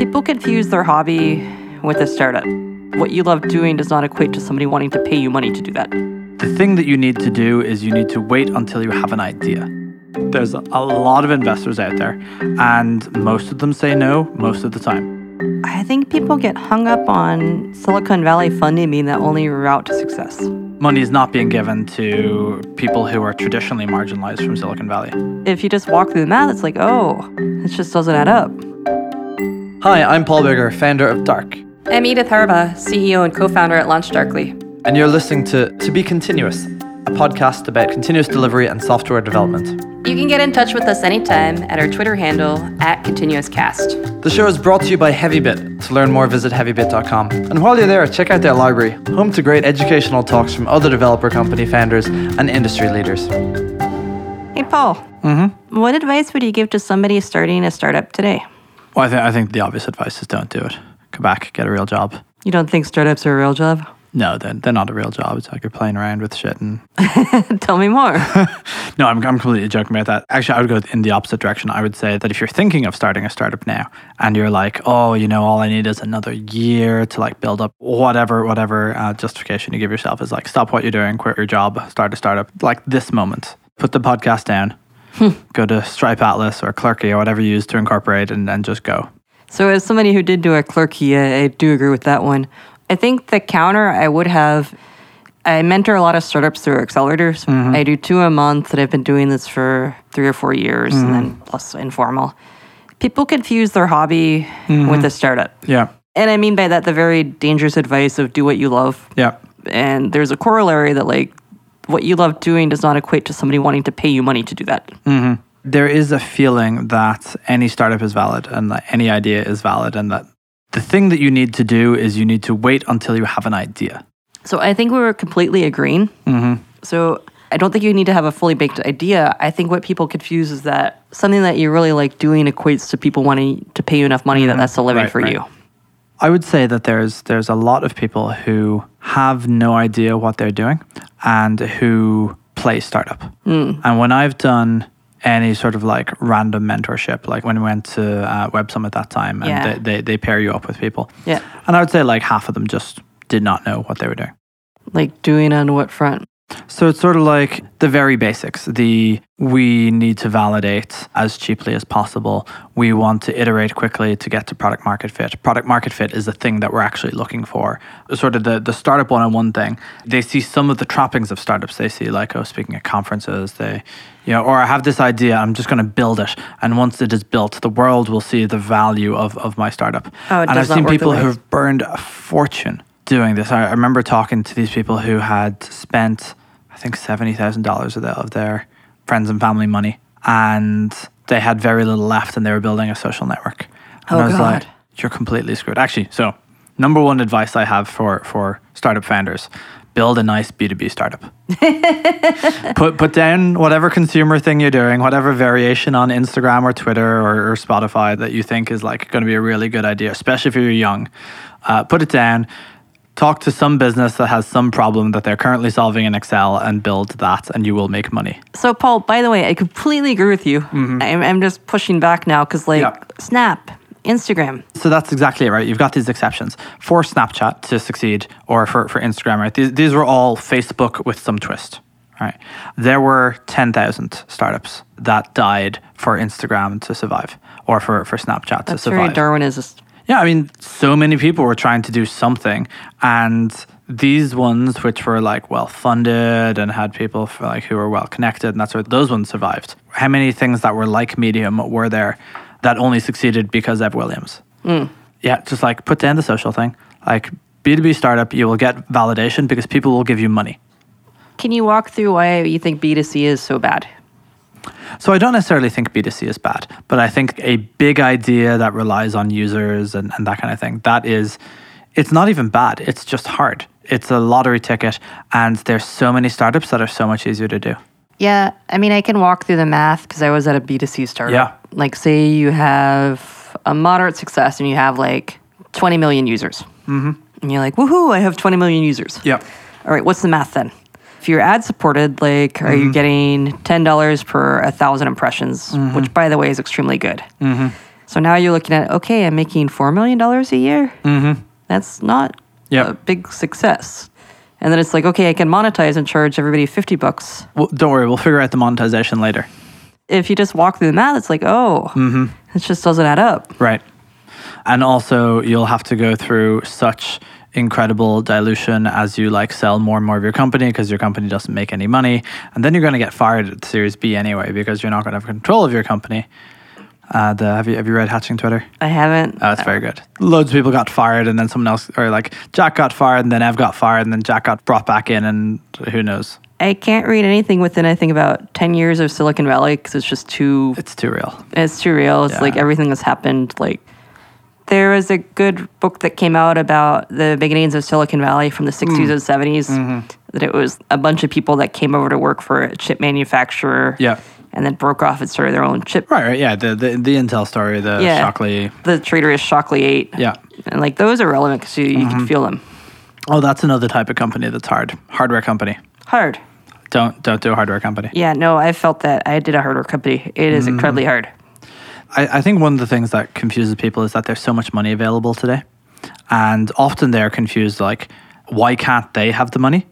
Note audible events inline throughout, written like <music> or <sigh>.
People confuse their hobby with a startup. What you love doing does not equate to somebody wanting to pay you money to do that. The thing that you need to do is you need to wait until you have an idea. There's a lot of investors out there, and most of them say no most of the time. I think people get hung up on Silicon Valley funding being the only route to success. Money is not being given to people who are traditionally marginalized from Silicon Valley. If you just walk through the math, it's like, oh, it just doesn't add up. Hi, I'm Paul Biggar, founder of Dark, I'm Edith Harbaugh, CEO and co founder at LaunchDarkly. and you're listening to To Be Continuous, a podcast about continuous delivery and software development. You can get in touch with us anytime at our Twitter handle at ContinuousCast. The show is brought to you by HeavyBit. To learn more, visit heavybit.com. And while you're there, check out their library, home to great educational talks from other developer company founders and industry leaders. Hey, Paul. Mm-hmm. What advice would you give to somebody starting a startup today? Well, I, th- I think the obvious advice is don't do it. Come back, get a real job. You don't think startups are a real job? No, they're, they're not a real job. It's like you're playing around with shit. And <laughs> Tell me more. <laughs> no, I'm, I'm completely joking about that. Actually, I would go in the opposite direction. I would say that if you're thinking of starting a startup now and you're like, oh, you know, all I need is another year to like build up whatever, whatever uh, justification you give yourself is like, stop what you're doing, quit your job, start a startup. Like this moment, put the podcast down, go to Stripe Atlas or Clerky or whatever you use to incorporate and then just go. so, as somebody who did do a clerky, I, I do agree with that one. I think the counter I would have, I mentor a lot of startups through accelerators. Mm-hmm. I do two a month, and I've been doing this for three or four years, and then mm-hmm. plus informal. People confuse their hobby mm-hmm. with a startup. Yeah. And I mean by that the very dangerous advice of do what you love. Yeah. And there's a corollary that like what you love doing does not equate to somebody wanting to pay you money to do that. there is a feeling that any startup is valid and that any idea is valid and that the thing that you need to do is you need to wait until you have an idea. So I think we were completely agreeing. Mm-hmm. So I don't think you need to have a fully baked idea. I think what people confuse is that something that you really like doing equates to people wanting to pay you enough money that that's a living Right, for right. you. I would say that there's there's a lot of people who have no idea what they're doing and who play startup. And when I've done any sort of like random mentorship, like when we went to uh, Web Summit that time, and Yeah. they, they they pair you up with people, Yeah. and I would say like half of them just did not know what they were doing. Like doing on what front? So it's sort of like the very basics. The we need to validate as cheaply as possible. We want to iterate quickly to get to product market fit. Product market fit is the thing that we're actually looking for. Sort of the, the startup one on one thing. They see some of the trappings of startups. They see like, oh, speaking at conferences, they you know, or I have this idea, I'm just gonna build it. And once it is built, the world will see the value of, of my startup. Oh, it and I've seen people who've burned a fortune doing this. I, remember talking to these people who had spent, think, seventy thousand dollars of, the- of their friends and family money, and they had very little left, and they were building a social network. And Oh, I was like, God. "You're completely screwed." Actually, so number one advice I have for for startup founders: build a nice B two B startup. <laughs> put put down whatever consumer thing you're doing, whatever variation on Instagram or Twitter or, or Spotify that you think is like going to be a really good idea, especially if you're young. Uh, put it down. Talk to some business that has some problem that they're currently solving in Excel and build that, and you will make money. So, Paul, by the way, I completely agree with you. Mm-hmm. I'm, I'm just pushing back now because, like, Yeah. Snap, Instagram, So that's exactly right? You've got these exceptions for Snapchat to succeed or for, for Instagram, right? These, these were all Facebook with some twist, right? There were 10,000 startups that died for Instagram to survive or for, for Snapchat to survive. that's very. Darwinist. Yeah, I mean, so many people were trying to do something, and these ones, which were like well funded and had people for, like who were well connected, and that's where those ones survived. How many things that were like Medium were there that only succeeded because Ev Williams? Mm. Yeah, just like put down the social thing. Like B two B startup, you will get validation because people will give you money. Can you walk through why you think B2C is so bad? So I don't necessarily think B2C is bad, but I think a big idea that relies on users and, and that kind of thing, that is, it's not even bad. It's just hard. It's a lottery ticket, and there's so many startups that are so much easier to do. Yeah, I mean, I can walk through the math because I was at a B2C startup. Yeah. Like, say you have a moderate success and you have like 20 million users. Mm-hmm. And you're like, woohoo, I have 20 million users. Yep. All right, what's the math then? If you're ad supported, like, are you mm-hmm. getting $10 per a thousand impressions, mm-hmm. which by the way is extremely good. Mm-hmm. So now you're looking at okay, I'm making four million dollars a year. Mm-hmm. That's not Yep. a big success. And then it's like okay, I can monetize and charge everybody fifty bucks. Well, don't worry, we'll figure out the monetization later. If you just walk through the math, it's like oh, it just doesn't add up. Right. And also, you'll have to go through such incredible dilution as you like sell more and more of your company because your company doesn't make any money. And then you're going to get fired at Series B anyway because you're not going to have control of your company. Uh, the, have you have you read Hatching Twitter? I haven't. Oh, it's very good. Loads of people got fired, and then someone else, or like Jack got fired, and then Ev got fired, and then Jack got brought back in, and who knows? I can't read anything within I think about ten years of Silicon Valley because it's just too It's too real. It's too real. It's like everything that's happened. Like there was a good book that came out about the beginnings of Silicon Valley from the 60s Mm. and 70s. Mm-hmm. That it was a bunch of people that came over to work for a chip manufacturer. Yeah. And then broke off and started their own chip. Right, right. Yeah, the the, the Intel story, the Yeah. Shockley. The traitorous Shockley 8. Yeah. And like those are relevant because you, you Mm-hmm. can feel them. Oh, that's another type of company that's hard. Hardware company. Hard. Don't don't do a hardware company. Yeah, no, I felt that. I did a hardware company. It is incredibly hard. I, I think one of the things that confuses people is that there's so much money available today. And often they're confused like, why can't they have the money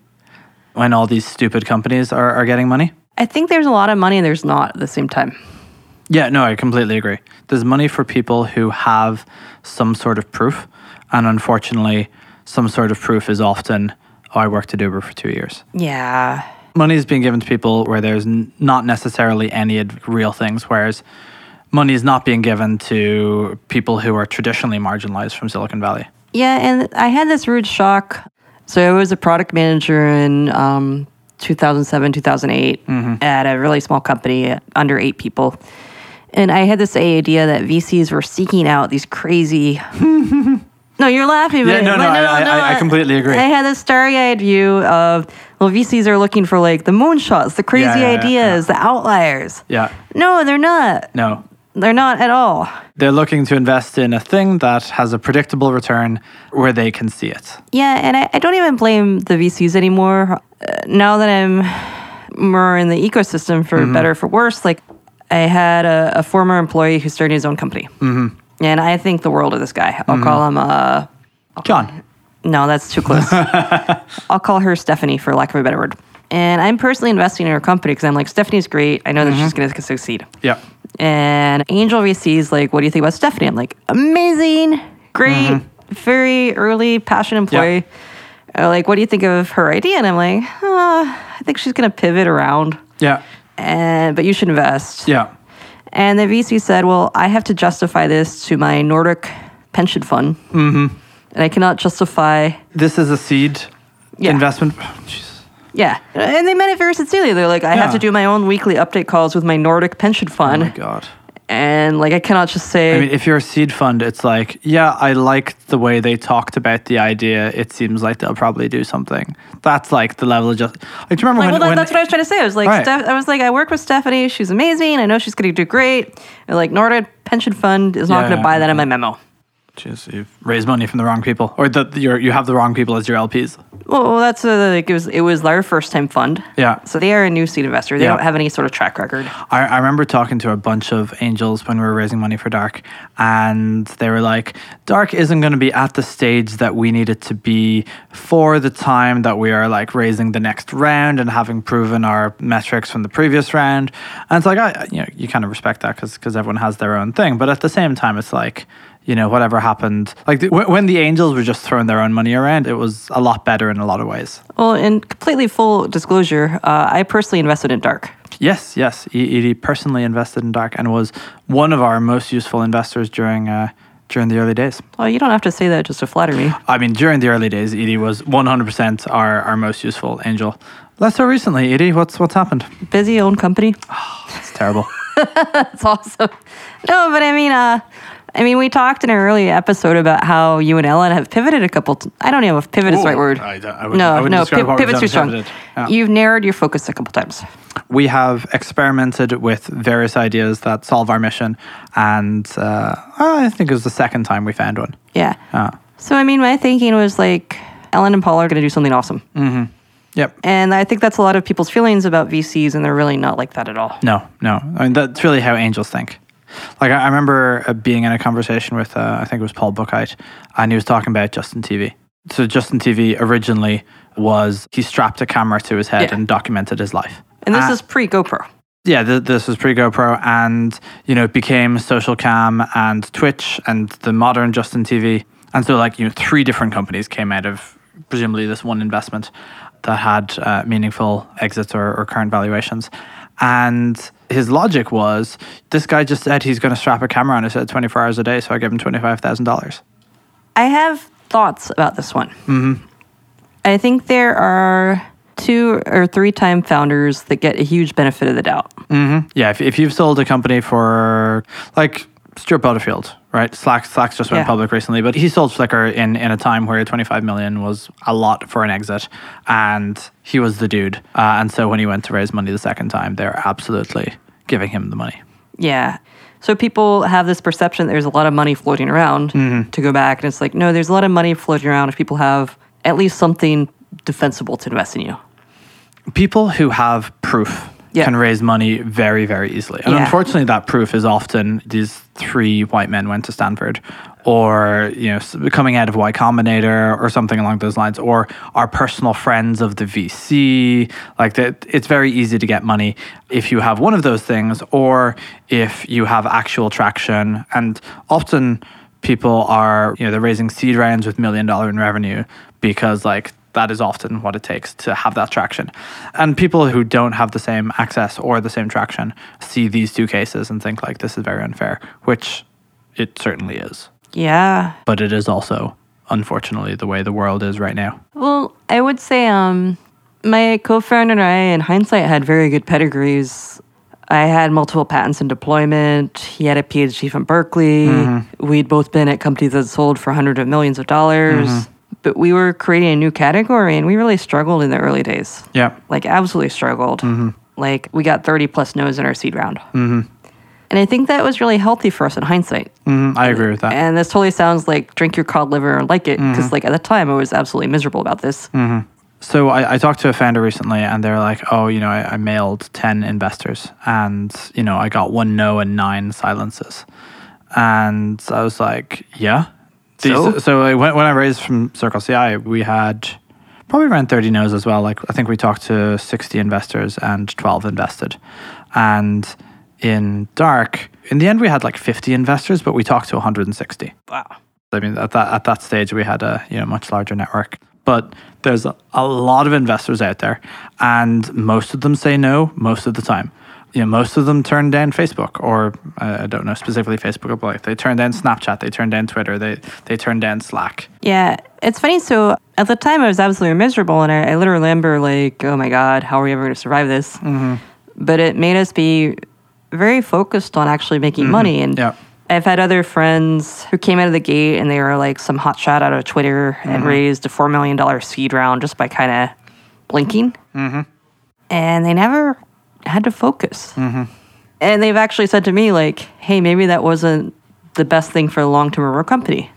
when all these stupid companies are, are getting money? I think there's a lot of money and there's not at the same time. Yeah, no, I completely agree. There's money for people who have some sort of proof. And unfortunately, some sort of proof is often, oh, I worked at Uber for two years. Yeah. Money is being given to people where there's n- not necessarily any ad- real things, whereas money is not being given to people who are traditionally marginalized from Silicon Valley. Yeah, and I had this rude shock. So I was a product manager in um, 2007, 2008 at a really small company, under eight people. And I had this idea that VCs were seeking out these crazy. <laughs> no, you're laughing. Yeah, but, no, no, but I- I- I completely agree. I had this starry-eyed view of well, VCs are looking for like the moonshots, the crazy Yeah, yeah, yeah, ideas, the outliers. Yeah, No, they're not. no. They're not at all. They're looking to invest in a thing that has a predictable return where they can see it. Yeah, and I, I don't even blame the VCs anymore. Uh, now that I'm more in the ecosystem, for better or for worse, like I had a, a former employee who started his own company. Mm-hmm. And I think the world of this guy. I'll call him, uh, John. no, that's too close. <laughs> I'll call her Stephanie for lack of a better word. And I'm personally investing in her company because I'm like, Stephanie's great. I know that she's going to succeed. Yeah. And Angel VC's like, what do you think about Stephanie? I'm like, amazing, great, very early, passionate employee. Uh, like, what do you think of her idea? And I'm like, uh, I think she's gonna pivot around, Yeah. and but you should invest. Yeah. And the VC said, well, I have to justify this to my Nordic pension fund, mm-hmm. and I cannot justify. This is a seed Yeah. investment. Jeez. Yeah, and they meant it very sincerely. They're like, I have Yeah. to do my own weekly update calls with my Nordic pension oh fund. Oh my God. and like I cannot just say. I mean, if you're a seed fund, it's like, yeah, I liked the way they talked about the idea. It seems like they'll probably do something. That's like the level of just. Like, do you remember Like, when, well, that- when that's what I was trying to say. I was like, Right. Steph, I was like, I work with Stephanie. She's amazing. I know she's going to do great. And like, Nordic Pension Fund is not Yeah, going to buy that in my memo. Jeez, you've raised money from the wrong people, or that you're you have the wrong people as your LPs. Well, well, that's uh like it was. It was their first time fund. Yeah. So they are a new seed investor. They Yeah. don't have any sort of track record. I, I remember talking to a bunch of angels when we were raising money for Dark, and they were like, Dark isn't going to be at the stage that we need it to be for the time that we are like raising the next round and having proven our metrics from the previous round. And it's like, I, you know, you kind of respect that because everyone has their own thing. But at the same time, it's like, you know, whatever happened, like the, when the angels were just throwing their own money around, it was a lot better in a lot of ways. Well, in completely full disclosure, uh, I personally invested in Dark. Yes, yes. Edie personally invested in Dark and was one of our most useful investors during uh, during the early days. Well, you don't have to say that just to flatter me. I mean, during the early days, Edie was 100% our, our most useful angel. Less so recently, Edie. What's what's happened? Busy own company. <sighs> It's terrible. <laughs> That's awesome. No, but I mean, uh, I mean, we talked in an early episode about how you and Ellen have pivoted a couple. T- I don't know if pivot is the right word. I I I no, wouldn't no, pi- pivot's too strong. Yeah. You've narrowed your focus a couple times. we have experimented with various ideas that solve our mission, and uh, I think it was the second time we found one. Yeah. Uh, So I mean, my thinking was like, Ellen and Paul are going to do something awesome, yep. and I think that's a lot of people's feelings about VCs, and they're really not like that at all. No, no. I mean, that's really how angels think. Like I I remember uh, being in a conversation with uh, I think it was Paul Buchheit, and he was talking about Justin TV. So Justin TV originally was he strapped a camera to his head Yeah. and documented his life. And this Uh, is pre GoPro. yeah, th- this was pre GoPro, and you know it became Social Cam and Twitch and the modern Justin TV, and so like you know three different companies came out of presumably this one investment that had uh, meaningful exits or, or current valuations, and his logic was this guy just said he's going to strap a camera on his head 24 hours a day, so I give him twenty five thousand dollars. I have thoughts about this one. Mm-hmm. I think there are two or three time founders that get a huge benefit of the doubt. Yeah, if, if you've sold a company for like Stuart Butterfield, right? Slack Slack's just went Yeah. public recently, but he sold Flickr in, in a time where 25 million was a lot for an exit, and he was the dude. Uh, and so when he went to raise money the second time, they're absolutely giving him the money. Yeah. So people have this perception that there's a lot of money floating around to go back. And it's like, no, there's a lot of money floating around if people have at least something defensible to invest in you. People who have proof Yeah. can raise money very, very easily. And Yeah. unfortunately, that proof is often these three white men went to Stanford, or you know, coming out of Y Combinator, or something along those lines, or are personal friends of the VC. Like that, it's very easy to get money if you have one of those things, or if you have actual traction. And often, people are you know they're raising seed rounds with million dollar in revenue because like that is often what it takes to have that traction. And people who don't have the same access or the same traction see these two cases and think like this is very unfair, which it certainly is. Yeah. But it is also unfortunately the way the world is right now. Well, I would say um, my co-founder and I, in hindsight, had very good pedigrees. I had multiple patents in deployment. He had a PhD from Berkeley. We'd both been at companies that sold for hundreds of millions of dollars. But we were creating a new category, and we really struggled in the early days. Yeah. Like absolutely struggled. Like we got 30 plus no's in our seed round. Mm-hmm. And I think that was really healthy for us in hindsight. Mhm, I agree with that. And this totally sounds like drink your cod liver and like it, because like at the time I was absolutely miserable about this. So I, I talked to a founder recently, and they're like, "Oh, you know, I, I mailed ten investors, and you know, I got one no and nine silences." And I was like, "Yeah." These- So? so I, when, when I raised from Circle CI, we had probably around thirty no's as well. Like I think we talked to sixty investors, and twelve invested. And in Dark, in the end, we had like fifty investors, but we talked to one hundred and sixty. Wow. I mean, at that at that stage, we had a you know much larger network. But there's a, a lot of investors out there, and most of them say no most of the time. You know, most of them turn down Facebook, or uh, I don't know specifically Facebook, but like they turn down Snapchat, they turn down Twitter, they they turn down Slack. Yeah, it's funny. So at the time, I was absolutely miserable, and I, I literally remember like, oh my god, how are we ever going to survive this? Mm-hmm. But it made us be very focused on actually making money. And Yeah. I've had other friends who came out of the gate, and they were like some hot shot out of Twitter and raised a four million dollar seed round just by kind of blinking, mm-hmm. and they never had to focus. Mm-hmm. And they've actually said to me like, hey, maybe that wasn't the best thing for the long term of our company.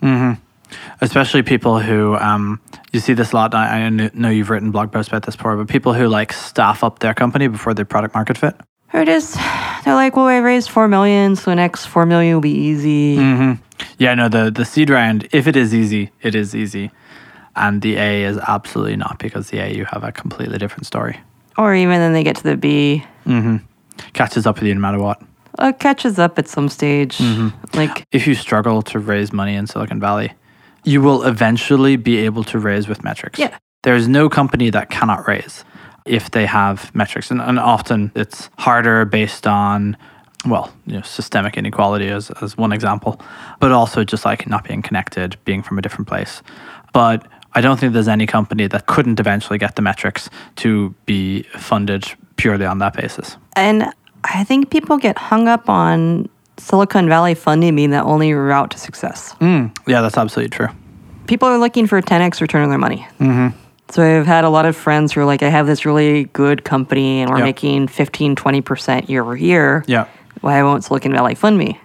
especially people who um, you see this a lot. I, I know you've written blog posts about this before, but people who like staff up their company before they product market fit. Or just they're like, well, I raised four million, so the next four million will be easy. Yeah, no, the the seed round, if it is easy, it is easy, and the A is absolutely not because the A you have a completely different story. Or even then they get to the B, Catches up with you no matter what. uh, it catches up at some stage. Like, If you struggle to raise money in Silicon Valley, you will eventually be able to raise with metrics. Yeah. There's no company that cannot raise if they have metrics. And, and often it's harder based on, well, you know, systemic inequality as, as one example, but also just like not being connected, being from a different place. But I don't think there's any company that couldn't eventually get the metrics to be funded purely on that basis. and I think people get hung up on Silicon Valley funding being the only route to success. Mm, yeah, that's absolutely true. People are looking for a 10x return on their money. Mm-hmm. So I've had a lot of friends who are like, I have this really good company and we're Yeah. making 15, 20% year over year. Yeah. Why won't Silicon Valley fund me?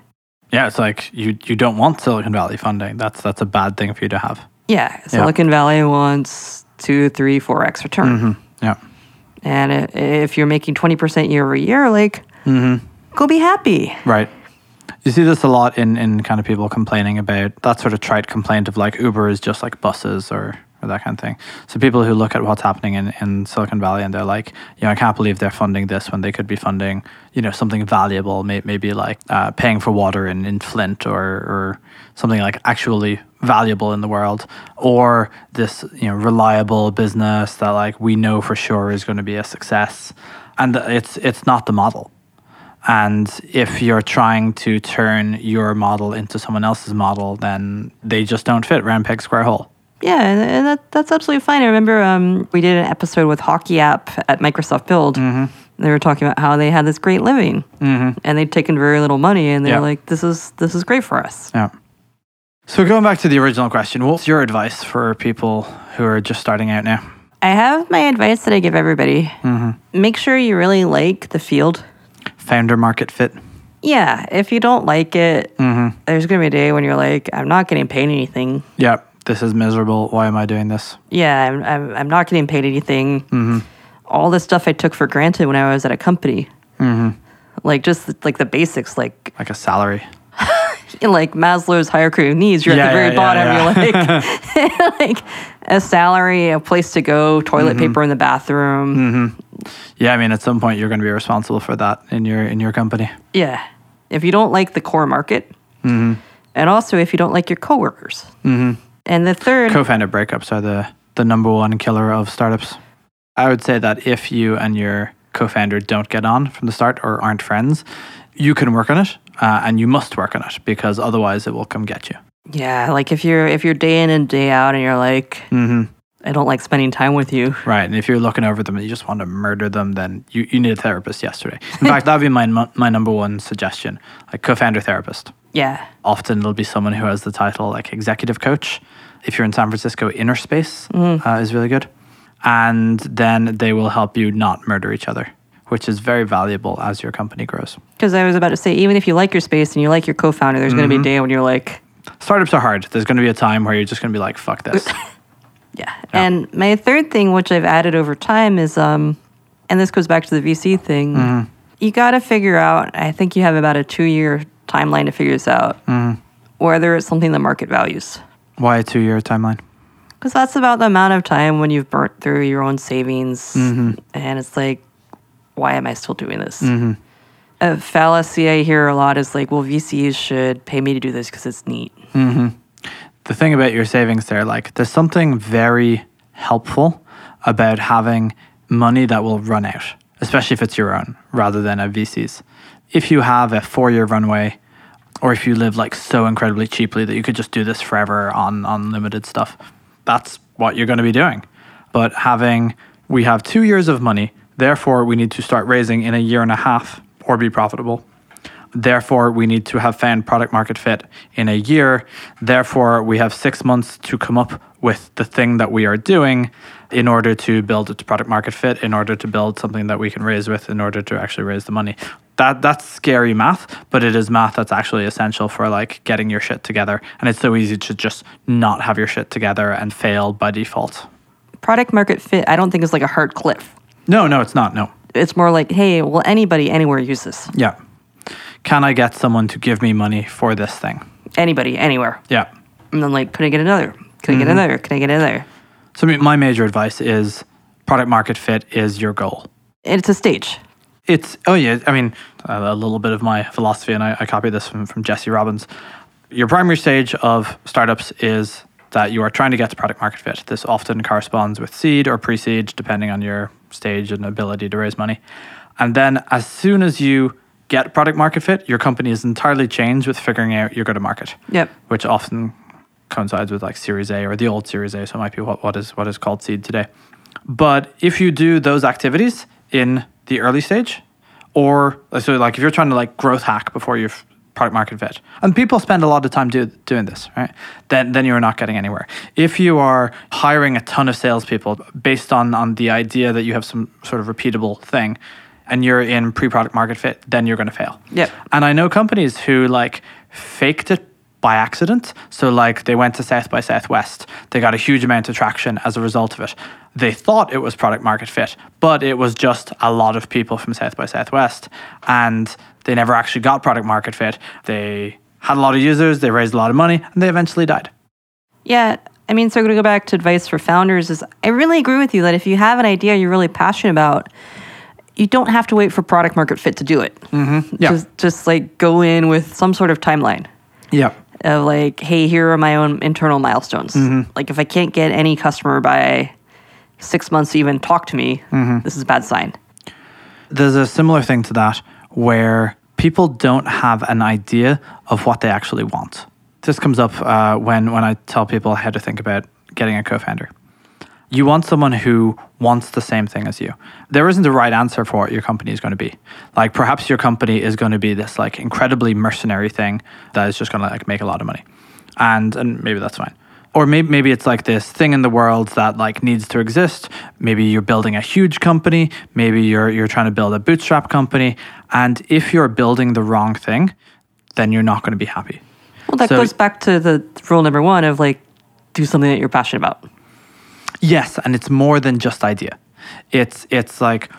Yeah, it's like you you don't want Silicon Valley funding. That's that's a bad thing for you to have. Yeah, Silicon Valley wants two, three, four x return. Yeah. And if you're making 20% year over year, like, mm-hmm. go be happy. Right. You see this a lot in, in kind of people complaining about that sort of trite complaint of like Uber is just like buses or, or that kind of thing. So people who look at what's happening in, in Silicon Valley and they're like, you know, I can't believe they're funding this when they could be funding, you know, something valuable, may, maybe like uh, paying for water in, in Flint or, or something like actually valuable in the world or this, you know, reliable business that like we know for sure is going to be a success. And it's it's not the model. And if you're trying to turn your model into someone else's model, then they just don't fit round peg square hole. Yeah, and, that, that's absolutely fine. I remember um, we did an episode with Hockey App at Microsoft Build. They were talking about how they had this great living, mm-hmm. and they'd taken very little money, and they're Yeah. like, "This is this is great for us." Yeah. So going back to the original question, what's your advice for people who are just starting out now? I have my advice that I give everybody: Mm-hmm. make sure you really like the field. Founder market fit. Yeah, if you don't like it, Mm-hmm. there's gonna be a day when you're like, "I'm not getting paid anything." Yeah, this is miserable. Why am I doing this? Yeah, I'm I'm, I'm not getting paid anything. Mm-hmm. All the stuff I took for granted when I was at a company, Mm-hmm. like just like the basics, like Like a salary. <laughs> like Maslow's hierarchy of needs. You're Yeah, at the very yeah, bottom. yeah, You're like, <laughs> <laughs> like a salary, a place to go, toilet Mm-hmm. paper in the bathroom. Yeah, I mean, at some point you're going to be responsible for that in your in your company. Yeah. If you don't like the core market, Mm-hmm. and also if you don't like your coworkers, mm-hmm. And the third, Co-founder breakups are the the number one killer of startups. I would say that if you and your co-founder don't get on from the start or aren't friends, you can work on it, uh, and you must work on it because otherwise it will come get you. yeah, like if you're if you're day in and day out, and you're like, Mm-hmm. I don't like spending time with you. Right, and if you're looking over them and you just want to murder them, then you, you need a therapist yesterday. In fact, that would be my my number one suggestion, like co-founder therapist. Yeah. Often it'll be someone who has the title like executive coach. If you're in San Francisco, Inner Space uh, is really good, and then they will help you not murder each other, which is very valuable as your company grows. Because I was about to say, even if you like your space and you like your co-founder, there's going to be a day when you're like, Startups are hard. There's going to be a time where you're just going to be like, "Fuck this." <laughs> Yeah. And my third thing, which I've added over time, is um, and this goes back to the VC thing. You got to figure out. I think you have about a two-year timeline to figure this out. Mm. Whether it's something the market values, Why a two-year timeline? because that's about the amount of time when you've burnt through your own savings, mm-hmm. and it's like, why am I still doing this? Mm-hmm. A fallacy I hear a lot is like, well, VCs should pay me to do this because it's neat. Mm-hmm. the thing about your savings there, like there's something very helpful about having money that will run out, especially if it's your own rather than a VC's. If you have a four year runway, or if you live like so incredibly cheaply that you could just do this forever on unlimited stuff, that's what you're going to be doing. But having, we have two years of money, therefore we need to start raising in a year and a half or be profitable. Therefore, we need to have found product market fit in a year. Therefore, we have six months to come up with the thing that we are doing in order to build it to product market fit, in order to build something that we can raise with, in order to actually raise the money. That that's scary math, but it is math that's actually essential for like getting your shit together. And it's so easy to just not have your shit together and fail by default. Product market fit, I don't think is like a hard cliff. No, no, it's not. No. It's more like, hey, will anybody anywhere use this? Yeah. Can I get someone to give me money for this thing? Anybody, anywhere. Yeah. And then like, can I get another? Can mm-hmm. I get another? Can I get another? So my- major advice is product market fit is your goal. It's a stage. It's oh yeah, I mean a a little bit of my philosophy, and I, I copy this from from Jesse Robbins. Your primary stage of startups is that you are trying to get to product market fit. This often corresponds with seed or pre-seed, depending on your stage and ability to raise money. And then as soon as you get product market fit, your company is entirely changed with figuring out your go-to-market. Yep. which often coincides with like Series A or the old Series A, so it might be what, what is what is called seed today. But if you do those activities in the early stage, or uh, so like if you're trying to like growth hack before you've product market fit, and people spend a lot of time do, doing this, right? Then then you're not getting anywhere. If you are hiring a ton of salespeople based on on the idea that you have some sort of repeatable thing, and you're in pre-product market fit, then you're going to fail. Yep. And I know companies who like faked it by accident. So like they went to South by Southwest. They got a huge amount of traction as a result of it. They thought it was product market fit, but it was just a lot of people from South by Southwest and They never actually got product market fit. They had a lot of users, they raised a lot of money, and they eventually died. Yeah. I mean, so going to go back to advice for founders is I really agree with you that if you have an idea you're really passionate about, you don't have to wait for product market fit to do it. Mm-hmm. Yeah. Just, just like go in with some sort of timeline Yeah. Of like, hey, here are my own internal milestones. Like if I can't get any customer by six months to even talk to me, this is a bad sign. There's a similar thing to that where people don't have an idea of what they actually want. This comes up uh, when, when I tell people how to think about getting a co founder. You want someone who wants the same thing as you. There isn't a right answer for what your company is going to be. Like perhaps your company is going to be this like incredibly mercenary thing that is just going to like make a lot of money. And and maybe that's fine. Or maybe maybe it's like this thing in the world that like needs to exist. Maybe you're building a huge company, maybe you're you're trying to build a bootstrap company, and if you're building the wrong thing, then you're not going to be happy. Well, that So- goes back to the rule number one of like, do something that you're passionate about. Yes, and it's more than just idea. It's it's like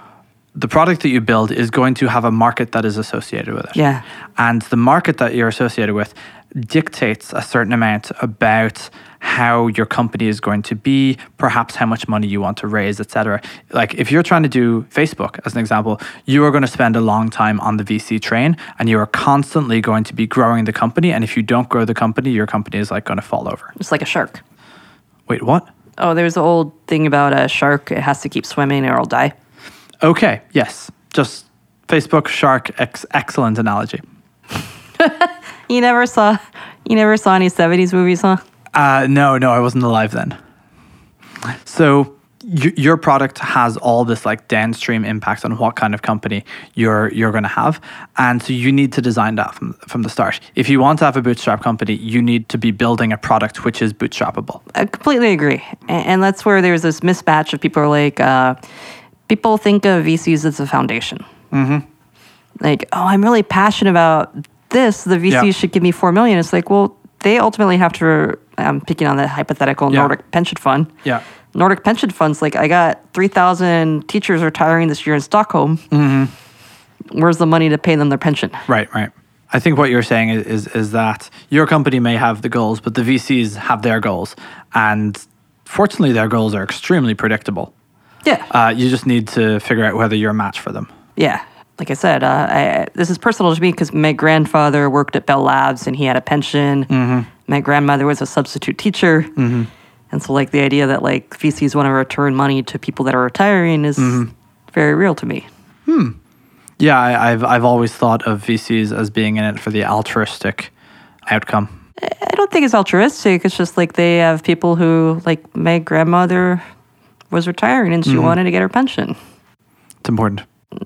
the product that you build is going to have a market that is associated with it. Yeah. And the market that you're associated with dictates a certain amount about how your company is going to be, perhaps how much money you want to raise, etc. Like if you're trying to do Facebook as an example, you are going to spend a long time on the VC train and you are constantly going to be growing the company and if you don't grow the company, your company is like going to fall over. It's like a shark. Wait, what? Oh, there's the old thing about a shark. It has to keep swimming or it'll die. Okay, yes. Just Facebook shark ex- excellent analogy. <laughs> You never saw, you never saw any '70s movies, huh? Uh, no, no, I wasn't alive then. So y- your product has all this like downstream impact on what kind of company you're you're going to have, and so you need to design that from from the start. If you want to have a bootstrap company, you need to be building a product which is bootstrappable. I completely agree, and, and that's where there's this mismatch of people are like, uh, people think of VCs as a foundation. Mm-hmm. Like, oh, I'm really passionate about this. The VCs Yeah. should give me four million. It's like, well, they ultimately have to. I'm picking on the hypothetical Yeah. Nordic pension fund. Yeah. Nordic pension funds, like I got 3,000 teachers retiring this year in Stockholm. Where's the money to pay them their pension? Right, right. I think what you're saying is, is is that your company may have the goals, but the VCs have their goals, and fortunately, their goals are extremely predictable. Yeah. Uh, you just need to figure out whether you're a match for them. Yeah. Like I said, uh, I, this is personal to me because my grandfather worked at Bell Labs and he had a pension. My grandmother was a substitute teacher. And so, like, the idea that, like, VCs want to return money to people that are retiring is very real to me. Hmm. Yeah, I, I've I've always thought of VCs as being in it for the altruistic outcome. I don't think it's altruistic. It's just like they have people who, like, my grandmother was retiring and she wanted to get her pension. It's important.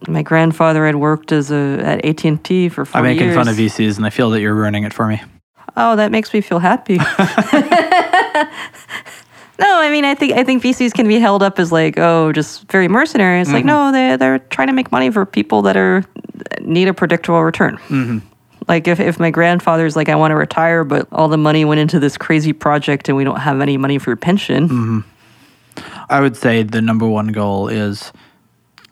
My grandfather had worked as a at AT and T for 40 I'm making years. fun of VCs, and I feel that you're ruining it for me. Oh, that makes me feel happy. <laughs> <laughs> no, I mean, I think I think VCs can be held up as like, oh, just very mercenary. It's like, mm-hmm. no, they they're trying to make money for people that are uh, need a predictable return. Mm-hmm. Like if, if my grandfather's like, I want to retire, but all the money went into this crazy project and we don't have any money for your pension. Mm-hmm. I would say the number one goal is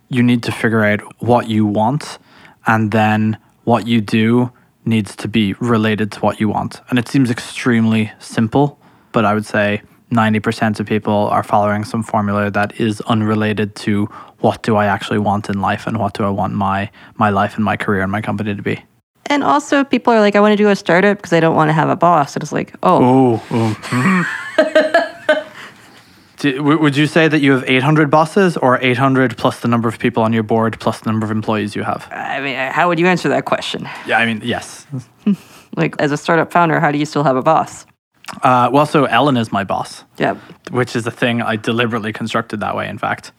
you need to figure out what you want, and then what you do needs to be related to what you want. And it seems extremely simple, but I would say 90% of people are following some formula that is unrelated to what do I actually want in life and what do I want my my life and my career and my company to be. And also, people are like, I want to do a startup because I don't want to have a boss. And it's like, oh, Oh. <laughs> Do- would you say that you have 800 bosses or 800 plus the number of people on your board plus the number of employees you have? I mean, uh, how would you answer that question? Yeah, I mean, yes. <laughs> Like, as a startup founder, how do you still have a boss? Uh, well, so Ellen is my boss, Yeah. which is a thing I deliberately constructed that way, in fact.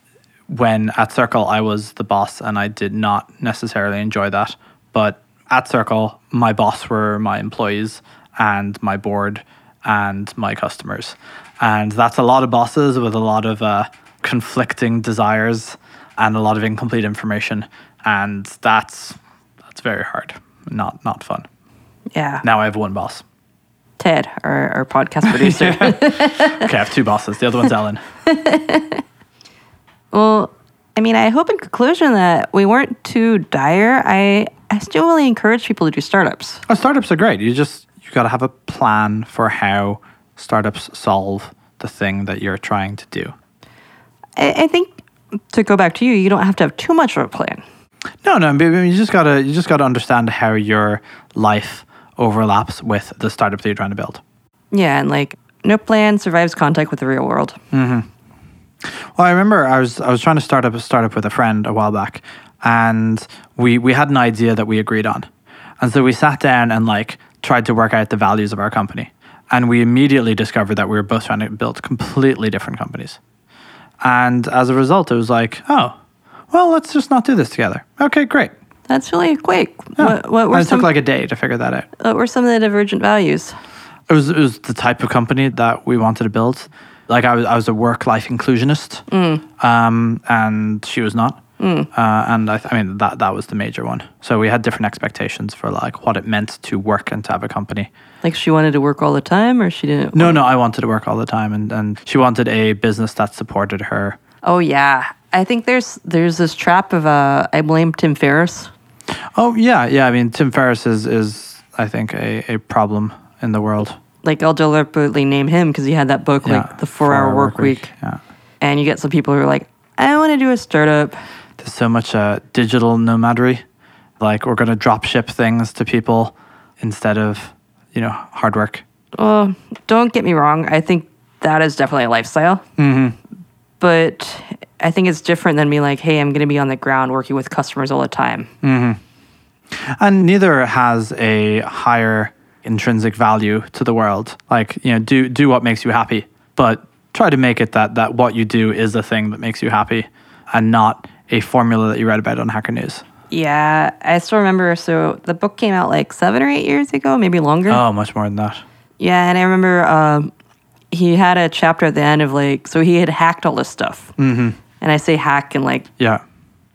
When at Circle, I was the boss and I did not necessarily enjoy that. But at Circle, my boss were my employees and my board and my customers. And that's a lot of bosses with a lot of uh, conflicting desires and a lot of incomplete information. And that's that's very hard, not not fun. Yeah. Now I have one boss. Ted, our, our podcast producer. <laughs> Okay, I have two bosses. The other one's Ellen. <laughs> well, I mean, I hope in conclusion that we weren't too dire. I I still really encourage people to do startups. Oh, startups are great. You just you got to have a plan for how startups solve the thing that you're trying to do. I, I think to go back to you, you don't have to have too much of a plan. No, no, you just gotta you just gotta understand how your life overlaps with the startup that you're trying to build. Yeah, and like no plan survives contact with the real world. Mm-hmm. Well, I remember I was I was trying to start up a startup with a friend a while back, and we we had an idea that we agreed on, and so we sat down and like tried to work out the values of our company, and we immediately discovered that we were both trying to build completely different companies, and as a result, it was like, oh, well, let's just not do this together. Okay, great. That's really quick. Yeah. What, what were and it some, took like a day to figure that out. what were some of the divergent values? It was it was the type of company that we wanted to build. Like I was I was a work life inclusionist, um, and she was not. Uh, and I, th- I mean that that was the major one. So we had different expectations for like what it meant to work and to have a company. Like she wanted to work all the time, or she didn't? No, no, I wanted to work all the time, and and she wanted a business that supported her. Oh yeah, I think there's there's this trap of uh, I blame Tim Ferriss. Oh yeah, yeah. I mean Tim Ferriss is is I think a, a problem in the world. Like I'll deliberately name him because he had that book Yeah, like the Four Hour Work Week, Yeah. and you get some people who are like, I want to do a startup. There's so much uh, digital nomadry. Like we're gonna drop ship things to people instead of you know hard work. Well, don't get me wrong. I think that is definitely a lifestyle. Mm-hmm. But I think it's different than me like, hey, I'm going to be on the ground working with customers all the time. And neither has a higher intrinsic value to the world. Like you know, do do what makes you happy, but try to make it that that what you do is the thing that makes you happy, and not a formula that you read about on Hacker News. Yeah, I still remember. So the book came out like seven or eight years ago, maybe longer. Oh, much more than that. Yeah, and I remember um, he had a chapter at the end of like, so he had hacked all this stuff. Mm-hmm. And I say hack and like, Yeah,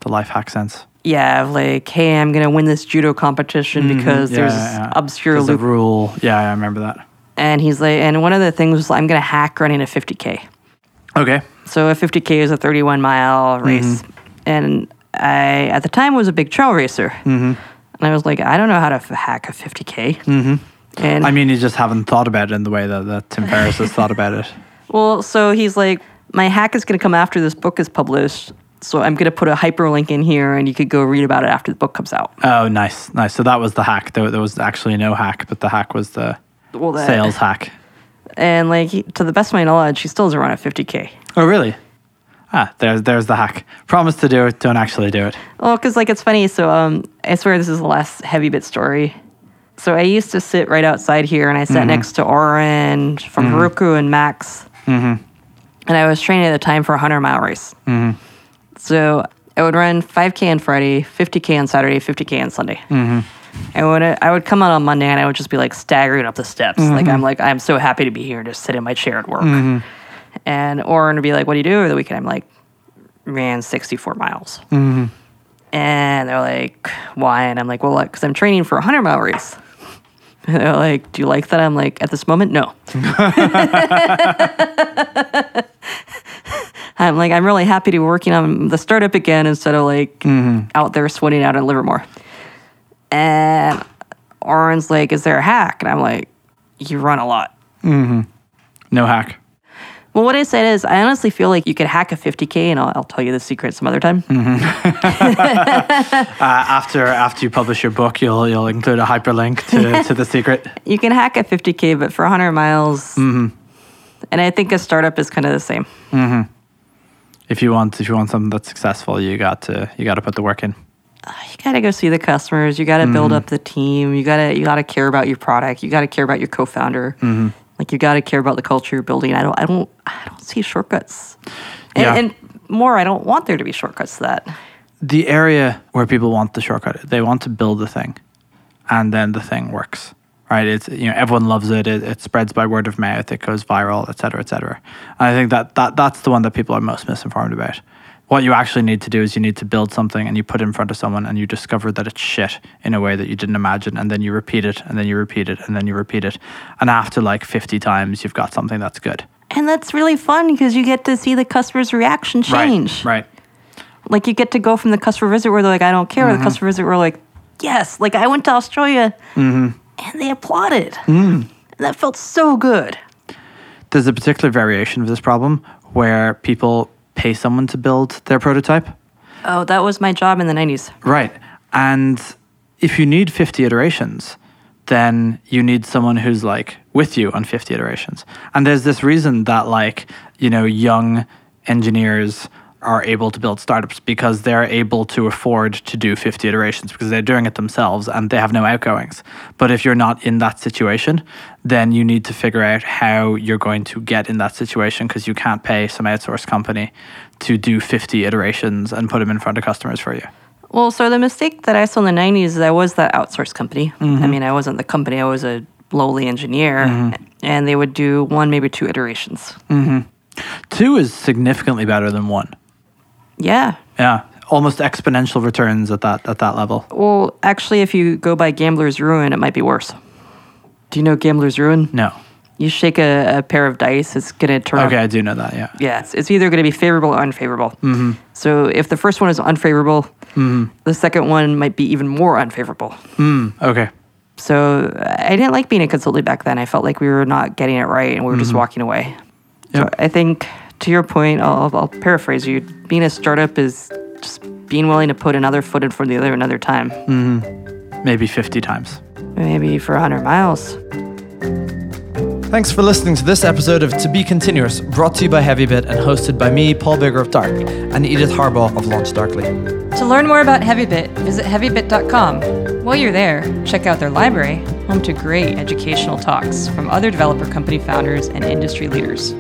the life hack sense. yeah, like, hey, I'm gonna win this judo competition because Yeah, there's yeah, obscure There's a rule. Yeah, I remember that. And he's like, and one of the things was I'm gonna hack running a 50k. Okay. So a 50k is a 31 mile race, and I at the time was a big trail racer, mm-hmm. and I was like, I don't know how to f- hack a 50k. Mm-hmm. And I mean, you just haven't thought about it in the way that, that Tim Ferriss has thought about it. <laughs> well, so he's like, my hack is gonna come after this book is published. So I'm gonna put a hyperlink in here, and you could go read about it after the book comes out. Oh, nice, nice. So that was the hack. There, there was actually no hack, but the hack was the Well, that- sales hack. And like, to the best of my knowledge, he still is around at 50k. Oh, really? Ah, there's there's the hack. Promise to do it, don't actually do it. Well, because like it's funny. So um, I swear this is the last heavy bit story. So I used to sit right outside here, and I sat next to Oren from Heroku and Max, and I was training at the time for a hundred mile race. Mm-hmm. So I would run 5K on Friday, 50K on Saturday, 50K on Sunday. Mm-hmm. And when I, I would come out on Monday, and I would just be like staggering up the steps. Mm-hmm. Like I'm like I'm so happy to be here and just sit in my chair at work. And Oren would be like, "What do you do over the weekend?" I'm like, "Ran 64 miles." And they're like, why? And I'm like, well, because I'm training for a 100 mile race. <laughs> And they're like, do you like that? I'm like, at this moment, no. <laughs> <laughs> I'm like, I'm really happy to be working on the startup again instead of like mm-hmm. out there sweating out in Livermore. And Oren's like, is there a hack? And I'm like, you run a lot. Mm-hmm. No hack. Well, what I said is, I honestly feel like you could hack a 50K, and I'll, I'll tell you the secret some other time. Mm-hmm. <laughs> Uh, after after you publish your book, you'll you'll include a hyperlink to, to the secret. you can hack a 50k but for 100 miles and i think a startup is kind of the same If you want if you want something that's successful, you got to you got to put the work in. Uh, you gotta go see the customers. You gotta build mm-hmm. up the team. You gotta you gotta care about your product. You gotta care about your co-founder. Mm-hmm. Like you gotta care about the culture you're building. I don't i don't i don't see shortcuts. And, Yeah. and more i don't want there to be shortcuts to that. The area where people want the shortcut, they want to build the thing, and then the thing works. Right? It's you know everyone loves it. It, it spreads by word of mouth. It goes viral, et cetera, et cetera. And I think that, that that's the one that people are most misinformed about. What you actually need to do is you need to build something and you put it in front of someone and you discover that it's shit in a way that you didn't imagine, and then you repeat it, and then you repeat it, and then you repeat it, and after like fifty times, you've got something that's good. and that's really fun because you get to see the customer's reaction change Right. Right. like you get to go from the customer visit where they're like i don't care or the mm-hmm. customer visit where like yes, like I went to Australia mm-hmm. And they applauded. Mm. And that felt so good. There's a particular variation of this problem where people pay someone to build their prototype. Oh, that was my job in the 90s. Right. And if you need 50 iterations, then you need someone who's like with you on 50 iterations. And there's this reason that like, you know, young engineers are able to build startups because they're able to afford to do 50 iterations because they're doing it themselves and they have no outgoings. But if you're not in that situation, then you need to figure out how you're going to get in that situation because you can't pay some outsourced company to do 50 iterations and put them in front of customers for you. Well, so the mistake that I saw in the 90s is I was that outsourced company. I mm-hmm. mean, I wasn't the company, I was a lowly engineer. Mm-hmm. And they would do one, maybe two iterations. Mm-hmm. Two is significantly better than one. Yeah. Yeah, almost exponential returns at that at that level. Well, actually, if you go by Gambler's Ruin, it might be worse. Do you know Gambler's Ruin? No. You shake a, a pair of dice, it's going to turn Okay, I do know that. Yeah. Yeah, it's, it's either going to be favorable or unfavorable. Mm-hmm. So if the first one is unfavorable, mm-hmm. the second one might be even more unfavorable. Okay. So I didn't like being a consultant back then. I felt like we were not getting it right and we were just walking away. So I think, to your point, I'll, I'll paraphrase you. Being a startup is just being willing to put another foot in front of the other another time, mm-hmm. Maybe 50 times. maybe for 100 miles. Thanks for listening to this episode of To Be Continuous, brought to you by HeavyBit and hosted by me, Paul Biggar of Dark, and Edith Harbaugh of LaunchDarkly. To learn more about HeavyBit, visit heavybit.com. While you're there, check out their library, home to great educational talks from other developer company founders and industry leaders.